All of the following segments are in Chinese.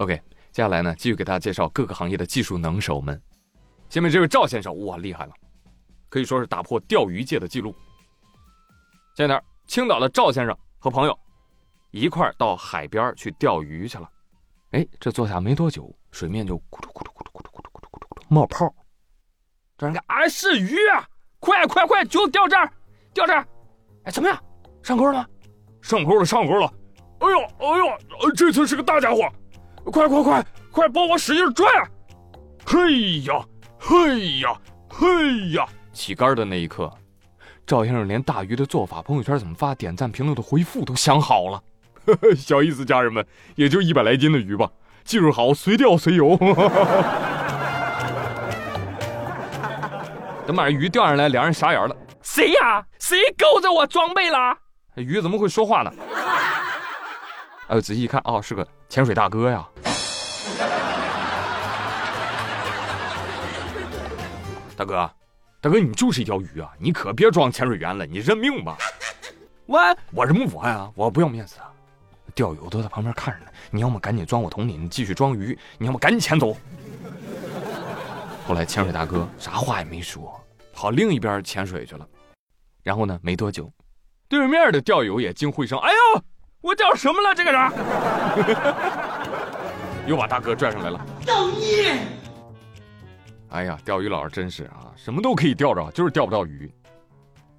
OK，接下来呢，继续给大家介绍各个行业的技术能手们。下面这位赵先生，哇，厉害了，可以说是打破钓鱼界的记录。在那儿，青岛的赵先生和朋友一块儿到海边去钓鱼去了。哎，这坐下没多久，水面就咕噜咕噜咕噜咕噜咕噜咕噜咕噜冒泡。这人看，哎，是鱼啊！快快快，就钓这儿，钓这儿！哎，怎么样？上钩了吗？上钩了，上钩了！哎呦，哎呦，这次是个大家伙！快快快快，帮我使劲拽啊！嘿呀，嘿呀，嘿呀！起杆的那一刻，赵先生连大鱼的做法、朋友圈怎么发、点赞、评论的回复都想好了。小意思，家人们，也就一百来斤的鱼吧，技术好，随钓随游。等把鱼钓上来，两人傻眼了。谁呀？谁勾着我装备了？鱼怎么会说话呢？哎，仔细一看，哦，是个潜水大哥呀。大哥，大哥，你就是一条鱼啊！你可别装潜水员了，你认命吧。我我什么我呀？我不要面子啊！钓友都在旁边看着呢。你要么赶紧装我桶里，你继续装鱼；你要么赶紧潜走。后来潜水大哥啥话也没说，跑另一边潜水去了。然后呢，没多久，对面的钓友也惊呼一声：“哎呦，我钓什么了？这个人！” 又把大哥拽上来了。造孽！哎呀，钓鱼佬真是啊，什么都可以钓着，就是钓不到鱼。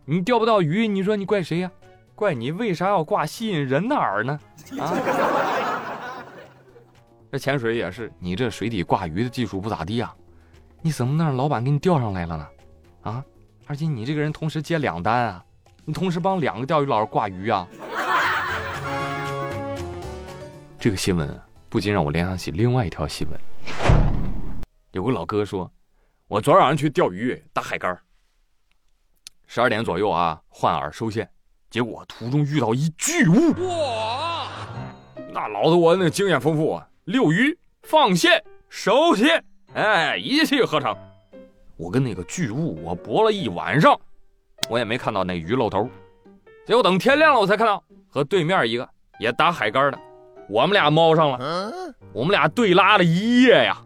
你钓不到鱼，你说你怪谁呀？怪你为啥要挂吸引人的饵呢？啊！这潜水也是，你这水底挂鱼的技术不咋地啊。你怎么能让老板给你钓上来了呢？啊！而且你这个人同时接两单啊，你同时帮两个钓鱼佬挂鱼啊。这个新闻不禁让我联想起另外一条新闻。有个老哥说，我昨晚上去钓鱼打海竿，十二点左右啊换饵收线，结果途中遇到一巨物。哇！那老子我那经验丰富啊，遛鱼、放线、收线。哎，一气呵成。我跟那个巨物，我搏了一晚上，我也没看到那鱼露头。结果等天亮了，我才看到和对面一个也打海竿的，我们俩猫上了，我们俩对拉了一夜呀。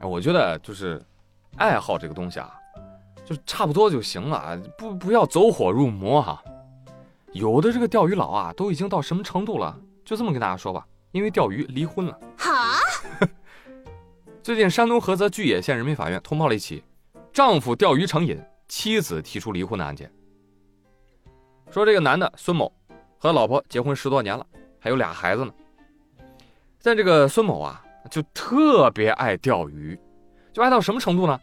哎，我觉得就是爱好这个东西啊，就差不多就行了，不不要走火入魔哈。有的这个钓鱼佬啊，都已经到什么程度了？就这么跟大家说吧，因为钓鱼离婚了。哈！最近山东菏泽巨野县人民法院通报了一起丈夫钓鱼成瘾，妻子提出离婚的案件。说这个男的孙某和老婆结婚十多年了，还有俩孩子呢。但这个孙某啊，就特别爱钓鱼，就爱到什么程度呢？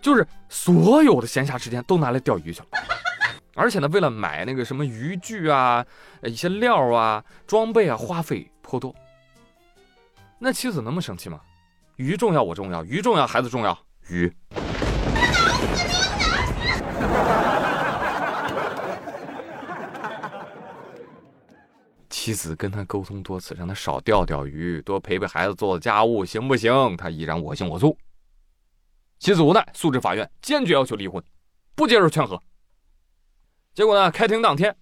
就是所有的闲暇时间都拿来钓鱼去了。而且呢，为了买那个什么渔具啊、一些料啊、装备啊，花费颇多。那妻子能不生气吗？鱼重要，我重要；鱼重要，孩子重要。鱼。妻子跟他沟通多次，让他少钓钓鱼，多陪陪孩子，做做家务，行不行？他依然我行我素。妻子无奈，诉至法院，坚决要求离婚，不接受劝和。结果呢？开庭当天，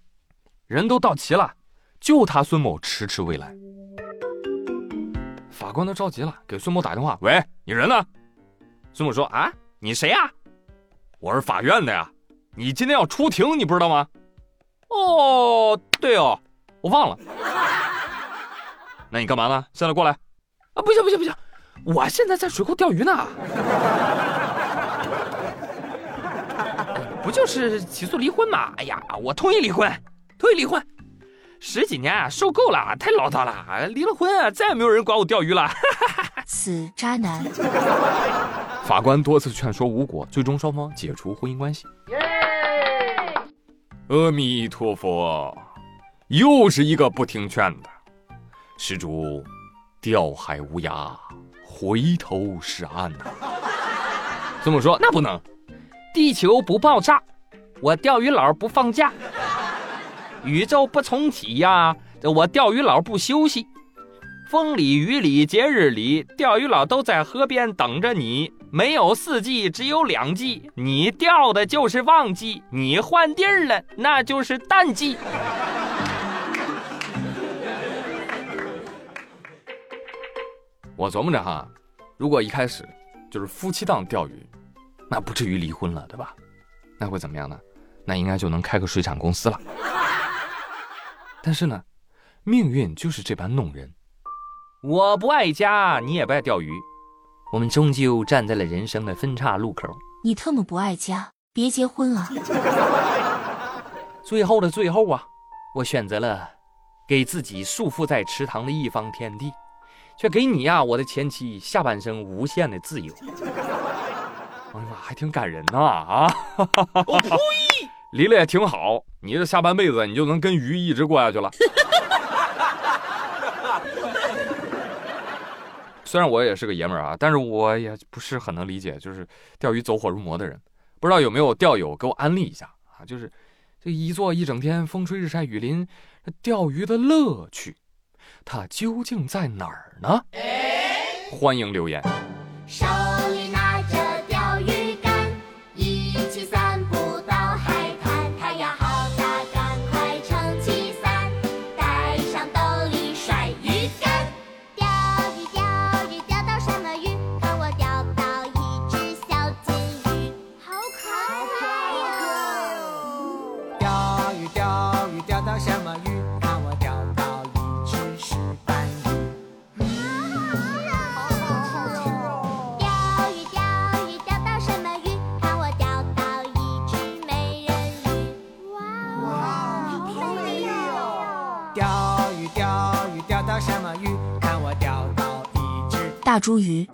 人都到齐了，就他孙某迟迟未来。法官都着急了，给孙某打电话：“喂，你人呢？”孙某说：“啊，你谁呀？我是法院的呀。你今天要出庭，你不知道吗？”“哦，对哦，我忘了。那你干嘛呢？现在过来。”“啊，不行不行不行，我现在在水库钓鱼呢。”不就是起诉离婚吗？哎呀，我同意离婚，同意离婚。十几年啊受够了，太唠叨了。离了婚啊，再也没有人管我钓鱼了。此渣男。法官多次劝说无果，最终双方解除婚姻关系。阿弥陀佛，又是一个不听劝的。施主，钓海无涯，回头是岸呐。孙某说：“那不能。”地球不爆炸，我钓鱼佬不放假；宇宙不重启呀，这我钓鱼佬不休息。风里雨里节日里，钓鱼佬都在河边等着你。没有四季，只有两季。你钓的就是旺季，你换地儿了，那就是淡季。我琢磨着哈，如果一开始就是夫妻档钓鱼，那不至于离婚了，对吧？那会怎么样呢？那应该就能开个水产公司了。但是呢，命运就是这般弄人。我不爱家，你也不爱钓鱼，我们终究站在了人生的分岔路口。你特么不爱家，别结婚啊。最后的最后啊，我选择了给自己束缚在池塘的一方天地，却给你呀，我的前妻，下半生无限的自由。哎呀妈，还挺感人呐啊！我 呸！离了也挺好，你这下半辈子你就能跟鱼一直过下去了。虽然我也是个爷们儿啊，但是我也不是很能理解，就是钓鱼走火入魔的人。不知道有没有钓友给我安利一下啊？就是这一坐一整天，风吹日晒雨淋，钓鱼的乐趣，它究竟在哪儿呢？欢迎留言。大茱萸。